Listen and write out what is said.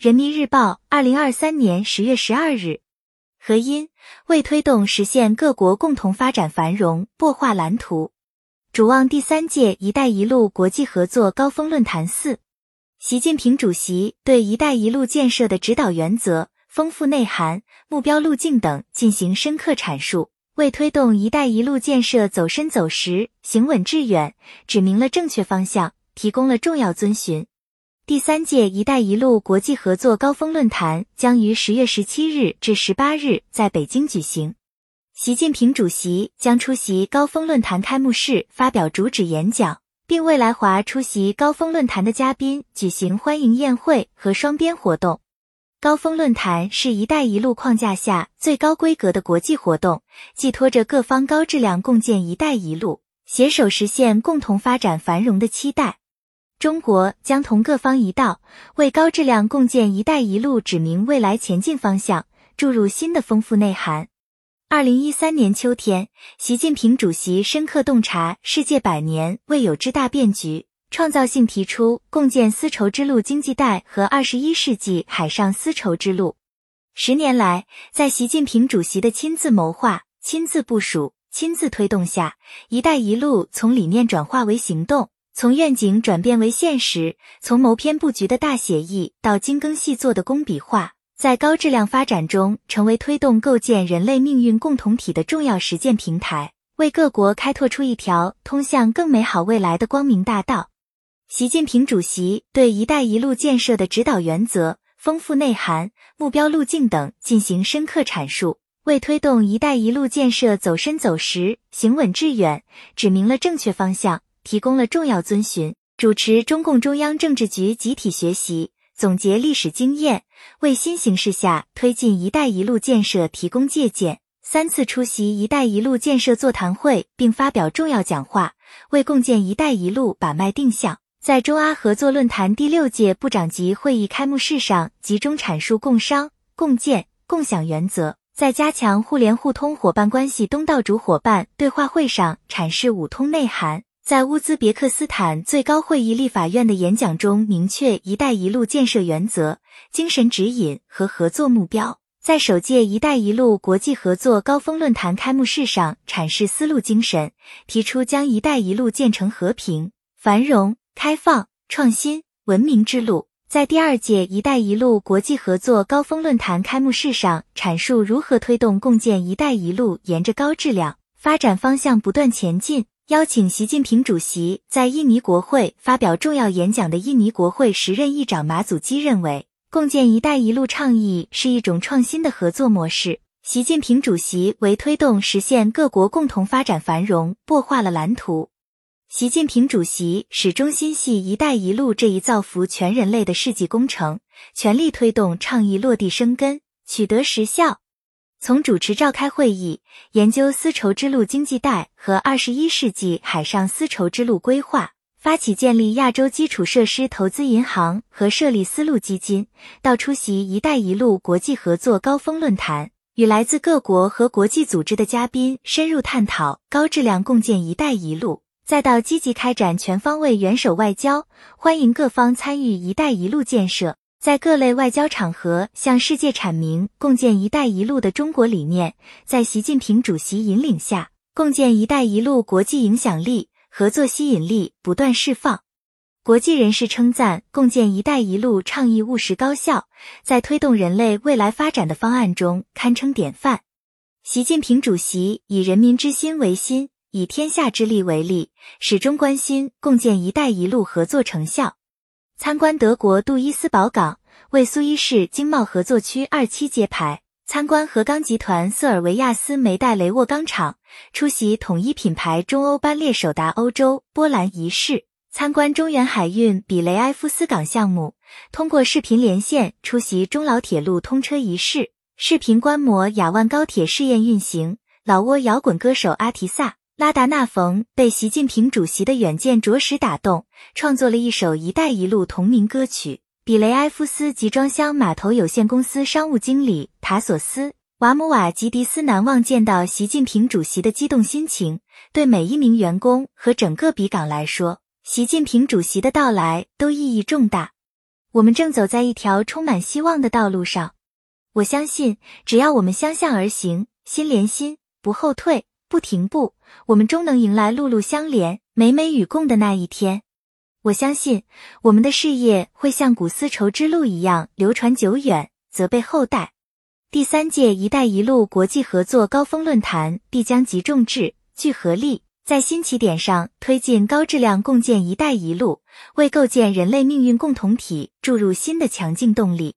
人民日报，二零二三年十月十二日。何因为推动实现各国共同发展繁荣，擘画蓝图，主望第三届“一带一路”国际合作高峰论坛四。习近平主席对“一带一路”建设的指导原则、丰富内涵、目标路径等进行深刻阐述，为推动“一带一路”建设走深走实、行稳致远，指明了正确方向，提供了重要遵循。第三届“一带一路”国际合作高峰论坛将于十月十七日至十八日在北京举行。习近平主席将出席高峰论坛开幕式，发表主旨演讲，并为来华出席高峰论坛的嘉宾举行欢迎宴会和双边活动。高峰论坛是一带一路框架下最高规格的国际活动，寄托着各方高质量共建“一带一路”，携手实现共同发展繁荣的期待。中国将同各方一道，为高质量共建“一带一路”指明未来前进方向，注入新的丰富内涵。二零一三年秋天，习近平主席深刻洞察世界百年未有之大变局，创造性提出共建丝绸之路经济带和二十一世纪海上丝绸之路。十年来，在习近平主席的亲自谋划、亲自部署、亲自推动下，“一带一路”从理念转化为行动。从愿景转变为现实，从谋篇布局的大写意到精耕细作的工笔画，在高质量发展中成为推动构建人类命运共同体的重要实践平台，为各国开拓出一条通向更美好未来的光明大道。习近平主席对“一带一路”建设的指导原则、丰富内涵、目标路径等进行深刻阐述，为推动“一带一路”建设走深走实、行稳致远，指明了正确方向。提供了重要遵循，主持中共中央政治局集体学习，总结历史经验，为新形势下推进“一带一路”建设提供借鉴。三次出席“一带一路”建设座谈会，并发表重要讲话，为共建“一带一路”把脉定向。在中阿合作论坛第六届部长级会议开幕式上，集中阐述共商、共建、共享原则。在加强互联互通伙伴关系东道主伙伴对话会上，阐释五通内涵。在乌兹别克斯坦最高会议立法院的演讲中，明确“一带一路”建设原则、精神指引和合作目标。在首届“一带一路”国际合作高峰论坛开幕式上，阐释思路精神，提出将“一带一路”建成和平、繁荣、开放、创新、文明之路。在第二届“一带一路”国际合作高峰论坛开幕式上，阐述如何推动共建“一带一路”沿着高质量发展方向不断前进。邀请习近平主席在印尼国会发表重要演讲的印尼国会时任议长马祖基认为，共建“一带一路”倡议是一种创新的合作模式。习近平主席为推动实现各国共同发展繁荣擘画了蓝图。习近平主席始终心系“一带一路”这一造福全人类的世纪工程，全力推动倡议落地生根，取得实效。从主持召开会议、研究丝绸之路经济带和二十一世纪海上丝绸之路规划，发起建立亚洲基础设施投资银行和设立丝路基金，到出席“一带一路”国际合作高峰论坛，与来自各国和国际组织的嘉宾深入探讨高质量共建“一带一路”，再到积极开展全方位元首外交，欢迎各方参与“一带一路”建设。在各类外交场合向世界阐明共建“一带一路”的中国理念，在习近平主席引领下，共建“一带一路”国际影响力、合作吸引力不断释放。国际人士称赞共建“一带一路”倡议务实高效，在推动人类未来发展的方案中堪称典范。习近平主席以人民之心为心，以天下之力为力，始终关心共建“一带一路”合作成效。参观德国杜伊斯堡港，为苏伊士经贸合作区二期揭牌；参观河钢集团瑟尔维亚斯梅代雷沃钢厂，出席统一品牌中欧班列首达欧洲波兰仪式；参观中原海运比雷埃夫斯港项目，通过视频连线出席中老铁路通车仪式；视频观摩雅万高铁试验运行；老挝摇滚歌手阿提萨。拉达纳冯被习近平主席的远见着实打动，创作了一首“一带一路”同名歌曲。比雷埃夫斯集装箱码头有限公司商务经理塔索斯瓦姆瓦吉迪斯难忘见到习近平主席的激动心情。对每一名员工和整个比港来说，习近平主席的到来都意义重大。我们正走在一条充满希望的道路上。我相信，只要我们相向而行，心连心，不后退，不停步，我们终能迎来路路相连、美美与共的那一天。我相信，我们的事业会像古丝绸之路一样流传久远，泽被后代。第三届“一带一路”国际合作高峰论坛必将集众智、聚合力，在新起点上推进高质量共建“一带一路”，为构建人类命运共同体注入新的强劲动力。